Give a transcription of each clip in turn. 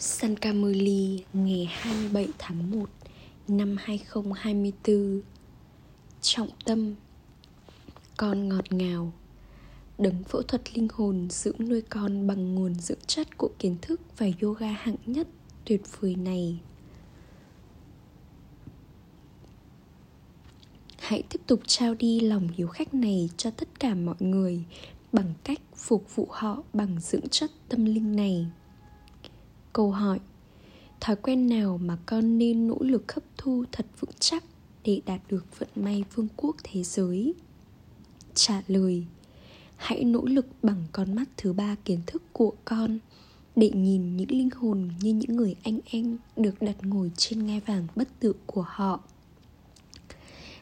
Sankamuli, ngày 27 tháng 1 năm 2024 Trọng tâm, Con ngọt ngào. Đấng phẫu thuật linh hồn dưỡng nuôi con bằng nguồn dưỡng chất của kiến thức và yoga hạng nhất tuyệt vời này. Hãy tiếp tục trao đi lòng hiếu khách này cho tất cả mọi người bằng cách phục vụ họ bằng dưỡng chất tâm linh này câu hỏi, thói quen nào mà con nên nỗ lực hấp thu thật vững chắc để đạt được vận may vương quốc thế giới? Trả lời, hãy nỗ lực bằng con mắt thứ ba kiến thức của con để nhìn những linh hồn như những người anh em được đặt ngồi trên ngai vàng bất tử của họ.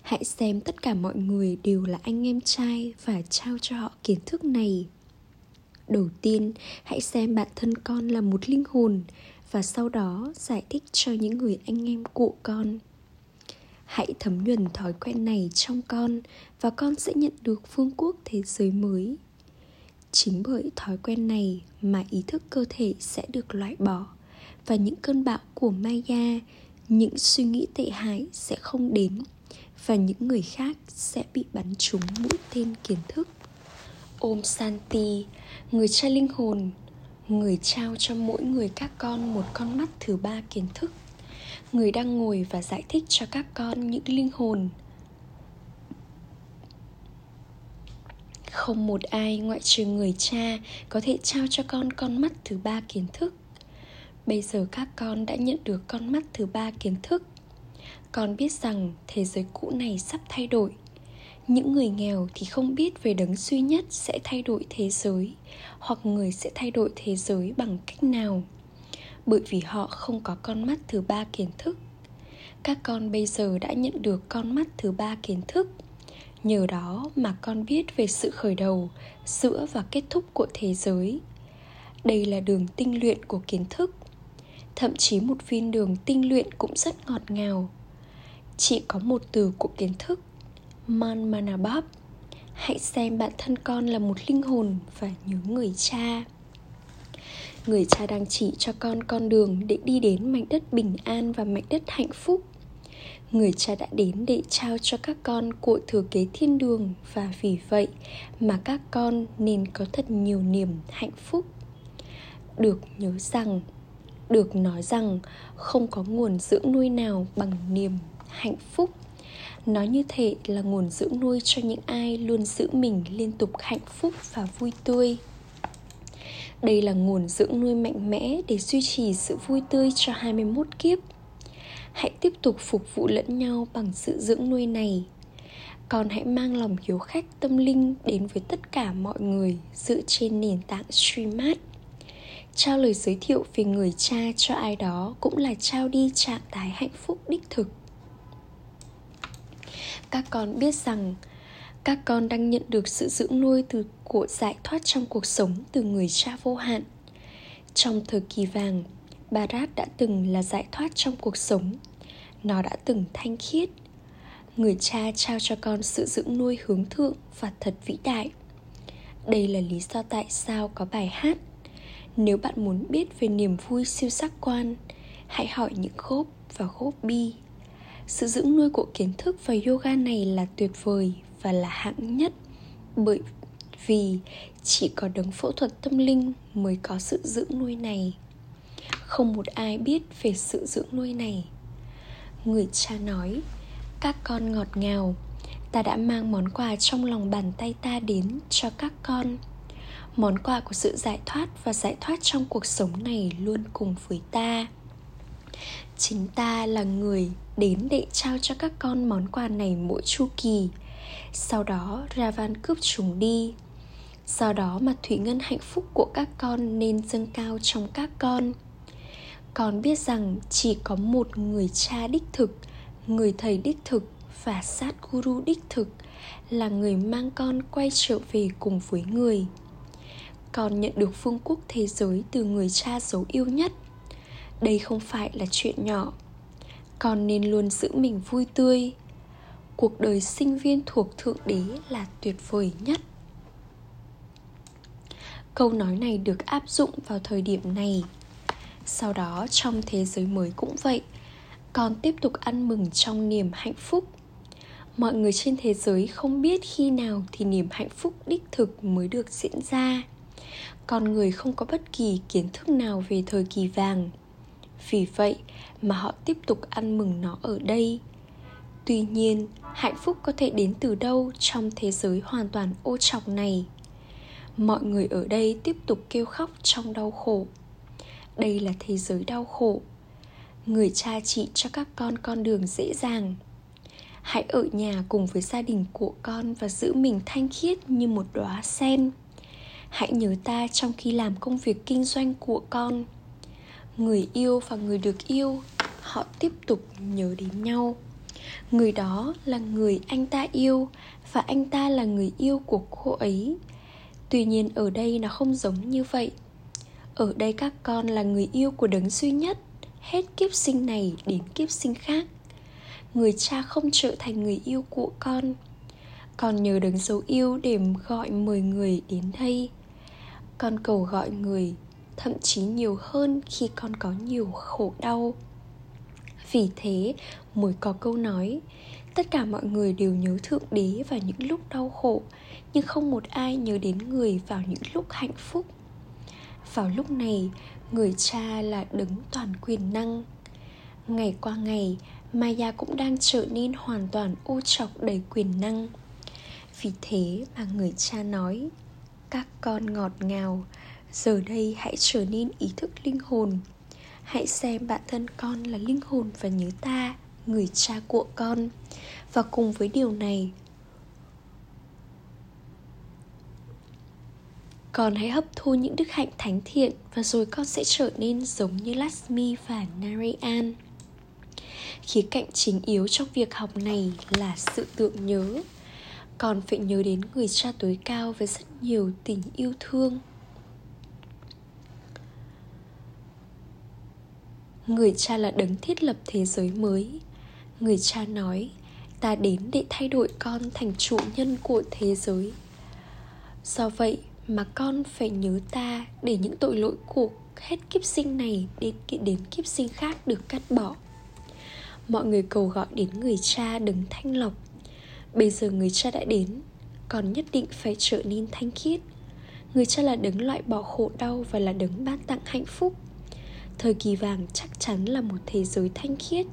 Hãy xem tất cả mọi người đều là anh em trai và trao cho họ kiến thức này đầu tiên, hãy xem bản thân con là một linh hồn và sau đó giải thích cho những người anh em của con. Hãy thấm nhuần thói quen này trong con và con sẽ nhận được phương quốc thế giới mới. Chính bởi thói quen này mà ý thức cơ thể sẽ được loại bỏ và những cơn bão của maya, những suy nghĩ tệ hại sẽ không đến và những người khác sẽ bị bắn trúng mũi tên kiến thức ôm santi, người cha linh hồn, người trao cho mỗi người các con một con mắt thứ ba kiến thức. Người đang ngồi và giải thích cho các con những linh hồn. Không một ai ngoại trừ người cha có thể trao cho con con mắt thứ ba kiến thức. Bây giờ các con đã nhận được con mắt thứ ba kiến thức. Con biết rằng thế giới cũ này sắp thay đổi những người nghèo thì không biết về đấng duy nhất sẽ thay đổi thế giới, hoặc người sẽ thay đổi thế giới bằng cách nào. Bởi vì họ không có con mắt thứ ba kiến thức. Các con bây giờ đã nhận được con mắt thứ ba kiến thức. Nhờ đó mà con biết về sự khởi đầu, giữa và kết thúc của thế giới. Đây là đường tinh luyện của kiến thức. Thậm chí một viên đường tinh luyện cũng rất ngọt ngào. Chỉ có một từ của kiến thức. Man Manabab Hãy xem bản thân con là một linh hồn và nhớ người cha. Người cha đang chỉ cho con con đường để đi đến mảnh đất bình an và mảnh đất hạnh phúc. Người cha đã đến để trao cho các con cội thừa kế thiên đường Và vì vậy mà các con nên có thật nhiều niềm hạnh phúc. Được nhớ rằng, Được nói rằng không có nguồn dưỡng nuôi nào bằng niềm hạnh phúc nó như thể là nguồn dưỡng nuôi cho những ai luôn giữ mình liên tục hạnh phúc và vui tươi đây là nguồn dưỡng nuôi mạnh mẽ để duy trì sự vui tươi cho 21 kiếp. Hãy tiếp tục phục vụ lẫn nhau bằng sự dưỡng nuôi này. Còn hãy mang lòng hiếu khách tâm linh đến với tất cả mọi người dựa trên nền tảng streamat. Trao lời giới thiệu về người cha cho ai đó cũng là trao đi trạng thái hạnh phúc đích thực các con biết rằng các con đang nhận được sự dưỡng nuôi từ của giải thoát trong cuộc sống từ người cha vô hạn. Trong thời kỳ vàng, barat đã từng là giải thoát trong cuộc sống. Nó đã từng thanh khiết. Người cha trao cho con sự dưỡng nuôi hướng thượng và thật vĩ đại. Đây là lý do tại sao có bài hát, nếu bạn muốn biết về niềm vui siêu sắc quan, hãy hỏi những khốp và khốp bi sự dưỡng nuôi của kiến thức và yoga này là tuyệt vời và là hạng nhất bởi vì chỉ có đấng phẫu thuật tâm linh mới có sự dưỡng nuôi này. Không một ai biết về sự dưỡng nuôi này. Người cha nói, các con ngọt ngào, ta đã mang món quà trong lòng bàn tay ta đến cho các con. Món quà của sự giải thoát và giải thoát trong cuộc sống này luôn cùng với ta. Chính ta là người đến để trao cho các con món quà này mỗi chu kỳ. Sau đó, ravan cướp chúng đi. Do đó mà thủy ngân hạnh phúc của các con nên dâng cao trong các con. Con biết rằng chỉ có một người cha đích thực, người thầy đích thực và sát guru đích thực là người mang con quay trở về cùng với người. Con nhận được phương quốc thế giới từ người cha dấu yêu nhất. Đây không phải là chuyện nhỏ con nên luôn giữ mình vui tươi. Cuộc đời sinh viên thuộc thượng đế là tuyệt vời nhất. Câu nói này được áp dụng vào thời điểm này. Sau đó, trong thế giới mới cũng vậy, con tiếp tục ăn mừng trong niềm hạnh phúc. Mọi người trên thế giới không biết khi nào thì niềm hạnh phúc đích thực mới được diễn ra. Con người không có bất kỳ kiến thức nào về thời kỳ vàng vì vậy mà họ tiếp tục ăn mừng nó ở đây. Tuy nhiên, hạnh phúc có thể đến từ đâu trong thế giới hoàn toàn ô trọc này? Mọi người ở đây tiếp tục kêu khóc trong đau khổ. Đây là thế giới đau khổ. Người cha chỉ cho các con con đường dễ dàng. Hãy ở nhà cùng với gia đình của con và giữ mình thanh khiết như một đóa sen. Hãy nhớ ta trong khi làm công việc kinh doanh của con người yêu và người được yêu, họ tiếp tục nhớ đến nhau. Người đó là người anh ta yêu và anh ta là người yêu của cô ấy. Tuy nhiên ở đây nó không giống như vậy. Ở đây các con là người yêu của đấng duy nhất, hết kiếp sinh này đến kiếp sinh khác. Người cha không trở thành người yêu của con. Con nhớ đấng dấu yêu để gọi mời người đến đây. Con cầu gọi người thậm chí nhiều hơn khi con có nhiều khổ đau. Vì thế, mới có câu nói, tất cả mọi người đều nhớ thượng đế vào những lúc đau khổ, nhưng không một ai nhớ đến người vào những lúc hạnh phúc. Vào lúc này, người cha là đứng toàn quyền năng. Ngày qua ngày, maya cũng đang trở nên hoàn toàn ô trọc đầy quyền năng. Vì thế mà người cha nói, các con ngọt ngào giờ đây hãy trở nên ý thức linh hồn hãy xem bản thân con là linh hồn và nhớ ta, người cha của con và cùng với điều này, con hãy hấp thu những đức hạnh thánh thiện và rồi con sẽ trở nên giống như Lasmi và Narayan. Khía cạnh chính yếu trong việc học này là sự tượng nhớ. Con phải nhớ đến người cha tối cao với rất nhiều tình yêu thương. Người cha là đấng thiết lập thế giới mới. Người cha nói, ta đến để thay đổi con thành chủ nhân của thế giới. Do vậy, mà con phải nhớ ta để những tội lỗi của hết kiếp sinh này đến đến kiếp sinh khác được cắt bỏ mọi người cầu gọi đến người cha đứng thanh lọc bây giờ người cha đã đến còn nhất định phải trở nên thanh khiết người cha là đứng loại bỏ khổ đau và là đứng ban tặng hạnh phúc thời kỳ vàng chắc chắn là một thế giới thanh khiết,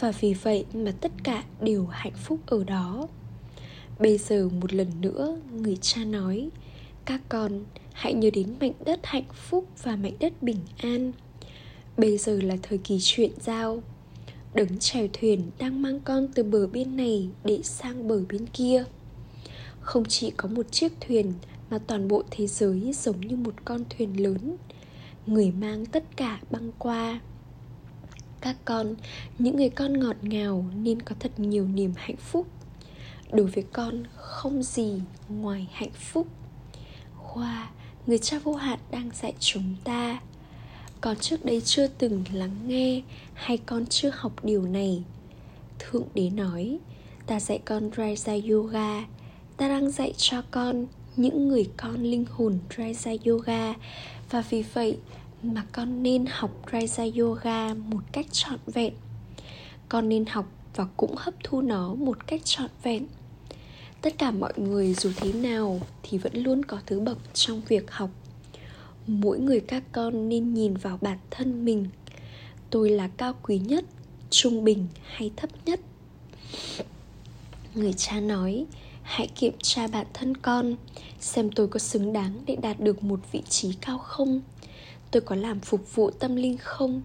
và vì vậy mà tất cả đều hạnh phúc ở đó. Bây giờ một lần nữa, người cha nói, các con, hãy nhớ đến mảnh đất hạnh phúc và mảnh đất bình an. Bây giờ là thời kỳ chuyển giao. Đứng chèo thuyền đang mang con từ bờ bên này để sang bờ bên kia. Không chỉ có một chiếc thuyền mà toàn bộ thế giới giống như một con thuyền lớn người mang tất cả băng qua. Các con, những người con ngọt ngào nên có thật nhiều niềm hạnh phúc. Đối với con, không gì ngoài hạnh phúc. Khoa, người cha vô hạn đang dạy chúng ta. Con trước đây chưa từng lắng nghe hay con chưa học điều này? Thượng đế nói, ta dạy con raja yoga. Ta đang dạy cho con những người con linh hồn raja yoga. Và vì vậy mà con nên học raja yoga một cách trọn vẹn. Con nên học và cũng hấp thu nó một cách trọn vẹn. Tất cả mọi người dù thế nào thì vẫn luôn có thứ bậc trong việc học. Mỗi người các con nên nhìn vào bản thân mình. Tôi là cao quý nhất, trung bình hay thấp nhất. Người cha nói hãy kiểm tra bản thân con, xem tôi có xứng đáng để đạt được một vị trí cao không. Tôi có làm phục vụ tâm linh không?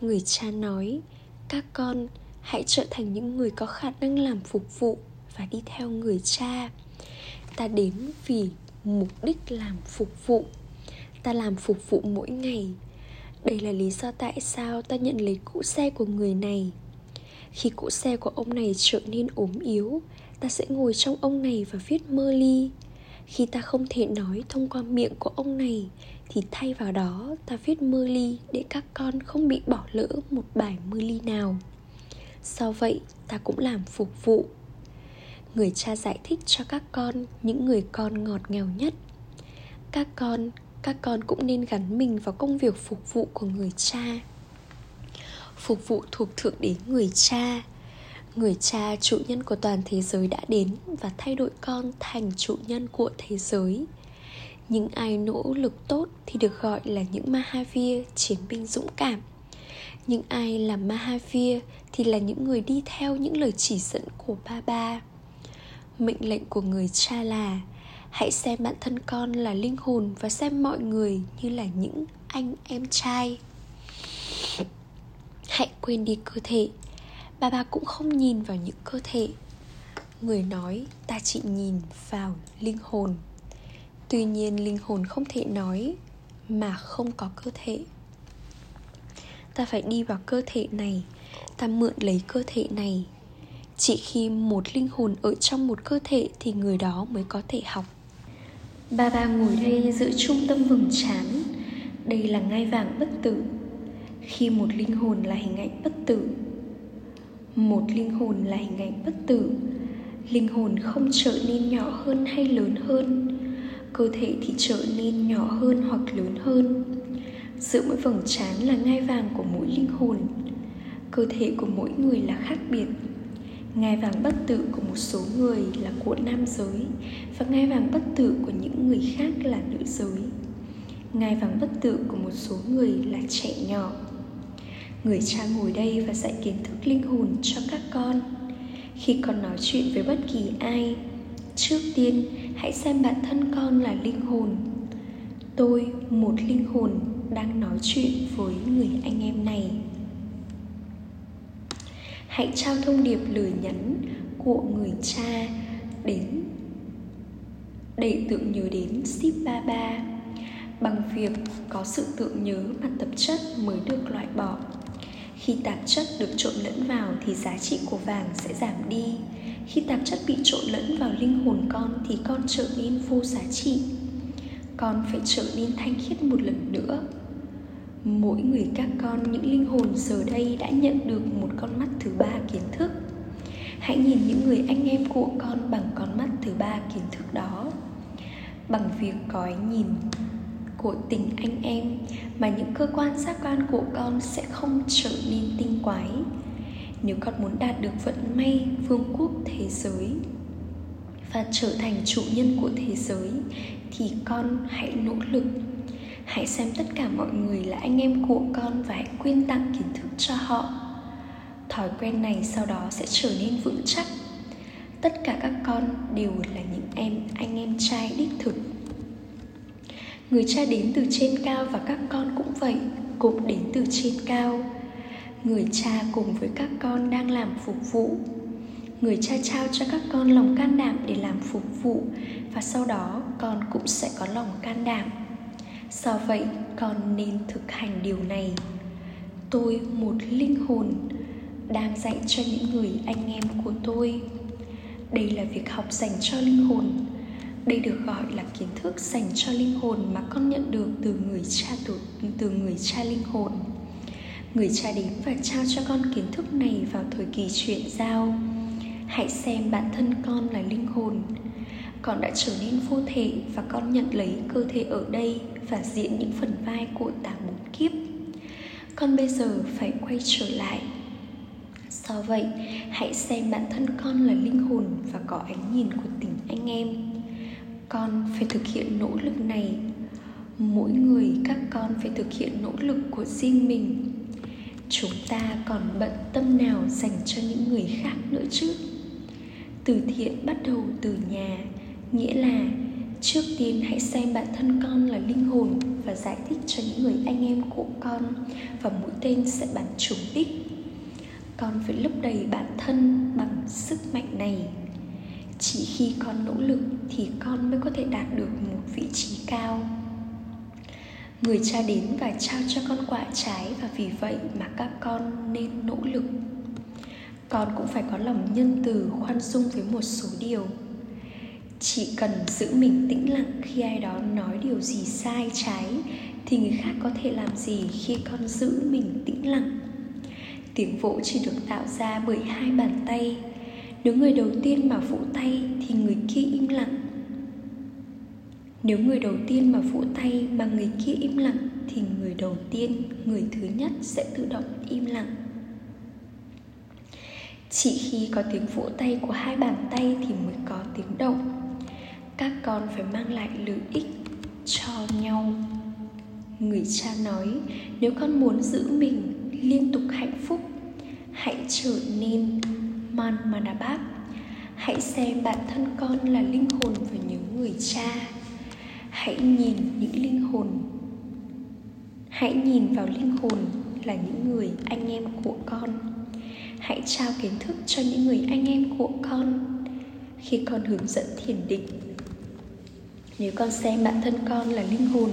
Người cha nói, các con, hãy trở thành những người có khả năng làm phục vụ và đi theo người cha. Ta đến vì mục đích làm phục vụ. Ta làm phục vụ mỗi ngày. Đây là lý do tại sao ta nhận lấy cỗ xe của người này. Khi cỗ xe của ông này trở nên ốm yếu ta sẽ ngồi trong ông này và viết mơ ly. Khi ta không thể nói thông qua miệng của ông này, thì thay vào đó, ta viết mơ ly để các con không bị bỏ lỡ một bài mơ ly nào. Sau vậy, ta cũng làm phục vụ. Người cha giải thích cho các con những người con ngọt ngào nhất. Các con các con cũng nên gắn mình vào công việc phục vụ của người cha. Phục vụ thuộc thượng đến người cha người cha chủ nhân của toàn thế giới đã đến và thay đổi con thành chủ nhân của thế giới những ai nỗ lực tốt thì được gọi là những Mahavir, chiến binh dũng cảm. Những ai là Mahavir thì là những người đi theo những lời chỉ dẫn của ba ba. Mệnh lệnh của người cha là hãy xem bản thân con là linh hồn và xem mọi người như là những anh em trai. Hãy quên đi cơ thể. Ba ba cũng không nhìn vào những cơ thể. Người nói, ta chỉ nhìn vào linh hồn. Tuy nhiên, linh hồn không thể nói mà không có cơ thể. Ta phải đi vào cơ thể này. Ta mượn lấy cơ thể này. Chỉ khi một linh hồn ở trong một cơ thể thì người đó mới có thể học. Ba ba ngồi đây giữa trung tâm vầng trán. Đây là ngai vàng bất tử. Khi một linh hồn là hình ảnh bất tử một linh hồn là hình ảnh bất tử. Linh hồn không trở nên nhỏ hơn hay lớn hơn. Cơ thể thì trở nên nhỏ hơn hoặc lớn hơn. Giữa mỗi vầng trán là ngai vàng của mỗi linh hồn. Cơ thể của mỗi người là khác biệt. Ngai vàng bất tử của một số người là của nam giới và ngai vàng bất tử của những người khác là nữ giới. Ngai vàng bất tử của một số người là trẻ nhỏ người cha ngồi đây và dạy kiến thức linh hồn cho các con. Khi con nói chuyện với bất kỳ ai, trước tiên, hãy xem bản thân con là linh hồn. Tôi, một linh hồn, đang nói chuyện với người anh em này. Hãy trao thông điệp lời nhắn của người cha đến, để tượng nhớ đến ship ba ba bằng việc có sự tưởng nhớ mà tập chất mới được loại bỏ khi tạp chất được trộn lẫn vào thì giá trị của vàng sẽ giảm đi. Khi tạp chất bị trộn lẫn vào linh hồn con thì con trở nên vô giá trị. Con phải trở nên thanh khiết một lần nữa. Mỗi người các con, những linh hồn giờ đây đã nhận được một con mắt thứ ba kiến thức. Hãy nhìn những người anh em của con bằng con mắt thứ ba kiến thức đó. Bằng việc có ánh nhìn của tình anh em, mà những cơ quan giác quan của con sẽ không trở nên tinh quái. Nếu con muốn đạt được vận may vương quốc thế giới và trở thành chủ nhân của thế giới, thì con hãy nỗ lực. Hãy xem tất cả mọi người là anh em của con và hãy quyên tặng kiến thức cho họ. Thói quen này sau đó sẽ trở nên vững chắc. Tất cả các con đều là những em, anh em trai đích thực người cha đến từ trên cao và các con cũng vậy, cũng đến từ trên cao. Người cha cùng với các con đang làm phục vụ. Người cha trao cho các con lòng can đảm để làm phục vụ và sau đó con cũng sẽ có lòng can đảm. Do vậy, con nên thực hành điều này. Tôi, một linh hồn, đang dạy cho những người anh em của tôi. Đây là việc học dành cho linh hồn đây được gọi là kiến thức dành cho linh hồn mà con nhận được từ người cha từ, từ người cha linh hồn. Người cha đến và trao cho con kiến thức này vào thời kỳ chuyển giao. Hãy xem bản thân con là linh hồn. Con đã trở nên vô thể và con nhận lấy cơ thể ở đây và diễn những phần vai của tám bốn kiếp. Con bây giờ phải quay trở lại. Do vậy hãy xem bản thân con là linh hồn và có ánh nhìn của tình anh em con phải thực hiện nỗ lực này. Mỗi người, các con phải thực hiện nỗ lực của riêng mình. Chúng ta còn bận tâm nào dành cho những người khác nữa chứ? Từ thiện bắt đầu từ nhà, nghĩa là trước tiên hãy xem bản thân con là linh hồn và giải thích cho những người anh em của con và mũi tên sẽ bắn trúng đích. Con phải lấp đầy bản thân bằng sức mạnh này chỉ khi con nỗ lực thì con mới có thể đạt được một vị trí cao. Người cha đến và trao cho con quả trái và vì vậy mà các con nên nỗ lực. Con cũng phải có lòng nhân từ, khoan dung với một số điều. Chỉ cần giữ mình tĩnh lặng khi ai đó nói điều gì sai trái thì người khác có thể làm gì khi con giữ mình tĩnh lặng? Tiếng vỗ chỉ được tạo ra bởi hai bàn tay nếu người đầu tiên mà vỗ tay thì người kia im lặng. Nếu người đầu tiên mà vỗ tay mà người kia im lặng thì người đầu tiên, người thứ nhất sẽ tự động im lặng. Chỉ khi có tiếng vỗ tay của hai bàn tay thì mới có tiếng động. Các con phải mang lại lợi ích cho nhau. Người cha nói, nếu con muốn giữ mình liên tục hạnh phúc, hãy trở nên man manabhat hãy xem bản thân con là linh hồn của những người cha. Hãy nhìn những linh hồn. Hãy nhìn vào linh hồn là những người anh em của con. Hãy trao kiến thức cho những người anh em của con khi con hướng dẫn thiền định. Nếu con xem bản thân con là linh hồn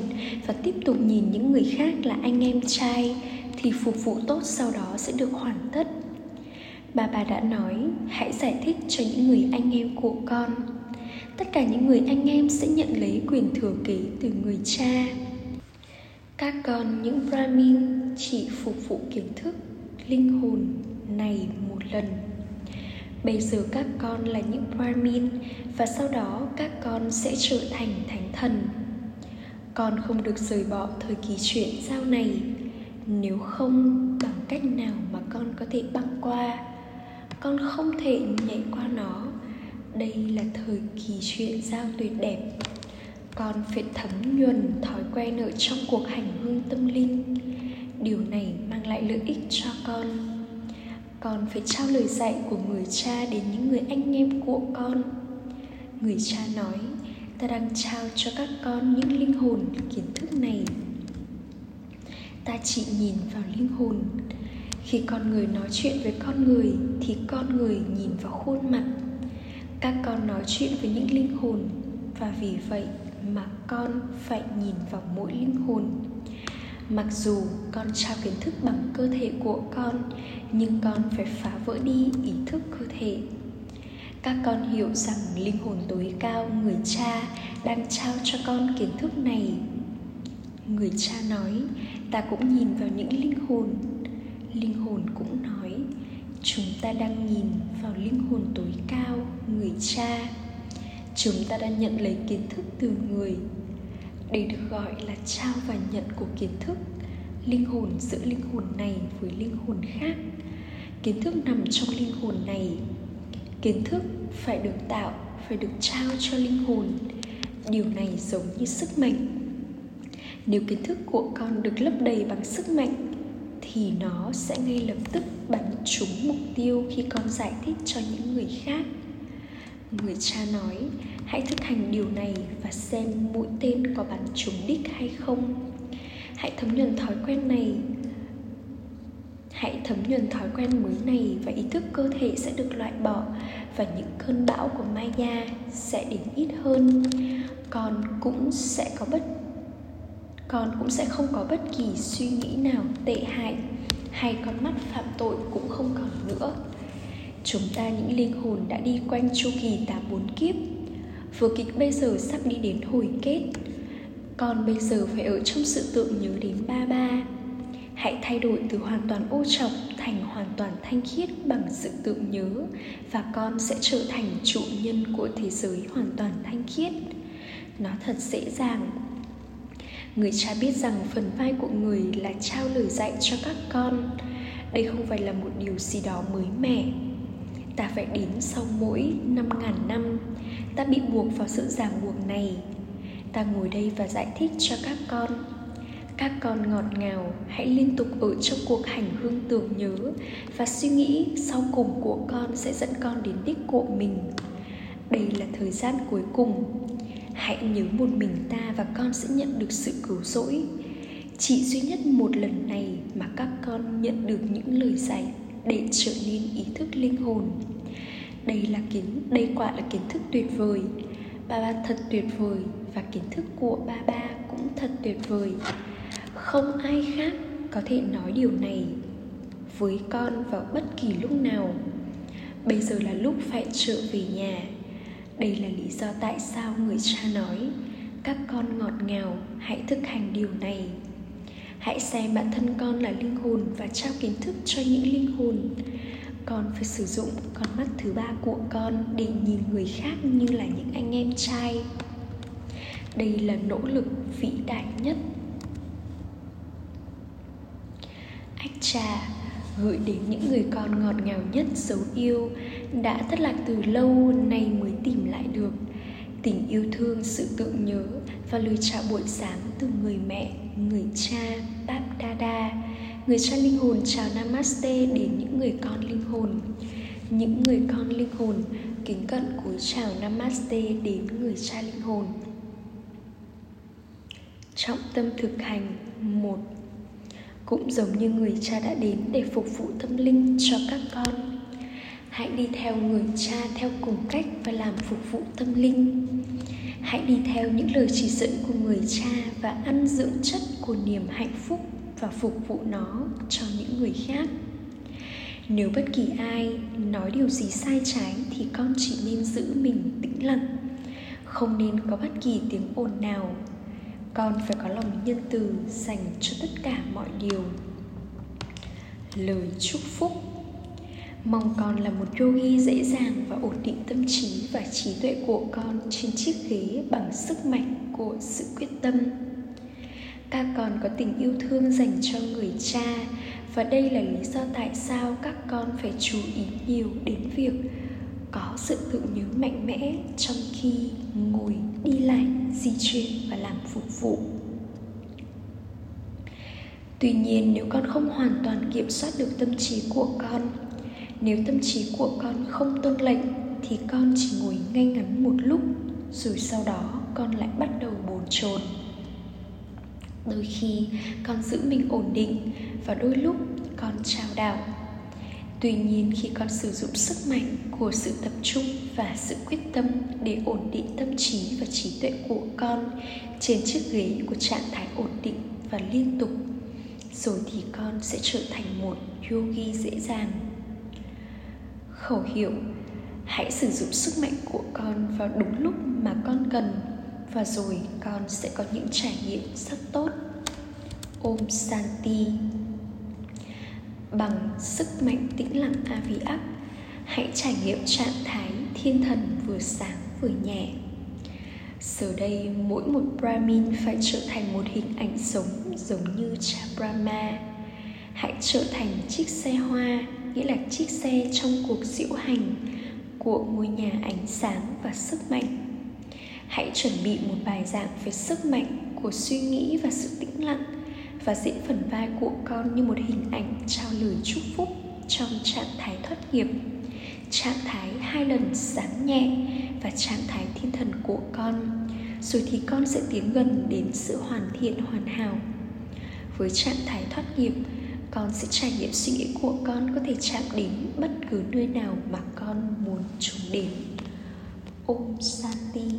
và tiếp tục nhìn những người khác là anh em trai, thì phục vụ tốt sau đó sẽ được hoàn tất bà bà đã nói, hãy giải thích cho những người anh em của con. Tất cả những người anh em sẽ nhận lấy quyền thừa kế từ người cha. Các con, những brahmin, chỉ phục vụ kiến thức, linh hồn này một lần. Bây giờ các con là những brahmin và sau đó các con sẽ trở thành thánh thần. Con không được rời bỏ thời kỳ chuyển giao này, nếu không bằng cách nào mà con có thể băng qua con không thể nhảy qua nó. Đây là thời kỳ chuyện giao tuyệt đẹp. Con phải thấm nhuần thói quen ở trong cuộc hành hương tâm linh. Điều này mang lại lợi ích cho con. Con phải trao lời dạy của người cha đến những người anh em của con. Người cha nói, ta đang trao cho các con những linh hồn kiến thức này. Ta chỉ nhìn vào linh hồn khi con người nói chuyện với con người, thì con người nhìn vào khuôn mặt. Các con nói chuyện với những linh hồn, và vì vậy mà con phải nhìn vào mỗi linh hồn. Mặc dù con trao kiến thức bằng cơ thể của con, nhưng con phải phá vỡ đi ý thức cơ thể. Các con hiểu rằng linh hồn tối cao người cha đang trao cho con kiến thức này. Người cha nói, ta cũng nhìn vào những linh hồn linh hồn cũng nói, chúng ta đang nhìn vào linh hồn tối cao, người cha. Chúng ta đang nhận lấy kiến thức từ người. Đây được gọi là trao và nhận của kiến thức. Linh hồn giữa linh hồn này với linh hồn khác. Kiến thức nằm trong linh hồn này. Kiến thức phải được tạo, phải được trao cho linh hồn. Điều này giống như sức mạnh. Nếu kiến thức của con được lấp đầy bằng sức mạnh thì nó sẽ ngay lập tức bắn trúng mục tiêu khi con giải thích cho những người khác. Người cha nói, hãy thực hành điều này và xem mũi tên có bắn trúng đích hay không. Hãy thấm nhuần thói quen này, hãy thấm nhuần thói quen mới này và ý thức cơ thể sẽ được loại bỏ và những cơn bão của maya sẽ đến ít hơn. Con cũng sẽ có bất con cũng sẽ không có bất kỳ suy nghĩ nào tệ hại, hay con mắt phạm tội cũng không còn nữa. Chúng ta những linh hồn đã đi quanh chu kỳ tám bốn kiếp. Vừa kịch bây giờ sắp đi đến hồi kết. Con bây giờ phải ở trong sự tượng nhớ đến ba ba. Hãy thay đổi từ hoàn toàn ô trọc thành hoàn toàn thanh khiết bằng sự tượng nhớ, và con sẽ trở thành chủ nhân của thế giới hoàn toàn thanh khiết. Nó thật dễ dàng người cha biết rằng phần vai của người là trao lời dạy cho các con. Đây không phải là một điều gì đó mới mẻ. Ta phải đến sau mỗi năm ngàn năm, ta bị buộc vào sự ràng buộc này. Ta ngồi đây và giải thích cho các con. Các con ngọt ngào, hãy liên tục ở trong cuộc hành hương tưởng nhớ và suy nghĩ sau cùng của con sẽ dẫn con đến đích của mình. Đây là thời gian cuối cùng hãy nhớ một mình ta và con sẽ nhận được sự cứu rỗi. Chỉ duy nhất một lần này mà các con nhận được những lời dạy để trở nên ý thức linh hồn. Đây là kiến, đây quả là kiến thức tuyệt vời. Ba ba thật tuyệt vời và kiến thức của ba ba cũng thật tuyệt vời. Không ai khác có thể nói điều này với con vào bất kỳ lúc nào. Bây giờ là lúc phải trở về nhà đây là lý do tại sao người cha nói, các con ngọt ngào, hãy thực hành điều này. Hãy xem bản thân con là linh hồn và trao kiến thức cho những linh hồn. Con phải sử dụng con mắt thứ ba của con để nhìn người khác như là những anh em trai. Đây là nỗ lực vĩ đại nhất. Ách trà gửi đến những người con ngọt ngào nhất dấu yêu đã thất lạc từ lâu, nay mới tìm lại được. Tình yêu thương, sự tưởng nhớ và lời chào buổi sáng từ người mẹ, người cha Bap Dada. Người cha linh hồn chào Namaste đến những người con linh hồn. Những người con linh hồn kính cận cúi chào Namaste đến người cha linh hồn. Trọng tâm thực hành, một, cũng giống như người cha đã đến để phục vụ tâm linh cho các con hãy đi theo người cha theo cùng cách và làm phục vụ tâm linh. Hãy đi theo những lời chỉ dẫn của người cha và ăn dưỡng chất của niềm hạnh phúc và phục vụ nó cho những người khác. Nếu bất kỳ ai nói điều gì sai trái thì con chỉ nên giữ mình tĩnh lặng, không nên có bất kỳ tiếng ồn nào. Con phải có lòng nhân từ dành cho tất cả mọi điều. Lời chúc phúc mong con là một yogi dễ dàng và ổn định tâm trí và trí tuệ của con trên chiếc ghế bằng sức mạnh của sự quyết tâm. Các con có tình yêu thương dành cho người cha và đây là lý do tại sao các con phải chú ý nhiều đến việc có sự tự nhớ mạnh mẽ trong khi ngồi đi lại, di chuyển và làm phục vụ. Tuy nhiên, nếu con không hoàn toàn kiểm soát được tâm trí của con nếu tâm trí của con không tuân lệnh, thì con chỉ ngồi ngay ngắn một lúc, rồi sau đó con lại bắt đầu bồn chồn. Đôi khi, con giữ mình ổn định và đôi lúc con trao đảo. Tuy nhiên, khi con sử dụng sức mạnh của sự tập trung và sự quyết tâm để ổn định tâm trí và trí tuệ của con trên chiếc ghế của trạng thái ổn định và liên tục, rồi thì con sẽ trở thành một yogi dễ dàng khẩu hiệu. Hãy sử dụng sức mạnh của con vào đúng lúc mà con cần, và rồi con sẽ có những trải nghiệm rất tốt. Om Santi Bằng sức mạnh tĩnh lặng Aviak Hãy trải nghiệm trạng thái thiên thần vừa sáng vừa nhẹ. Giờ đây, mỗi một Brahmin phải trở thành một hình ảnh sống giống như cha Brahma Hãy trở thành chiếc xe hoa Nghĩa là chiếc xe trong cuộc diễu hành Của ngôi nhà ánh sáng và sức mạnh. Hãy chuẩn bị một bài giảng về sức mạnh của suy nghĩ và sự tĩnh lặng và diễn phần vai của con như một hình ảnh trao lời chúc phúc trong trạng thái thoát nghiệp, trạng thái hai lần sáng nhẹ và trạng thái thiên thần của con. Rồi thì con sẽ tiến gần đến sự hoàn thiện hoàn hảo. Với trạng thái thoát nghiệp con sẽ trải nghiệm suy nghĩ của con có thể chạm đến bất cứ nơi nào mà con muốn chúng đến Om sati.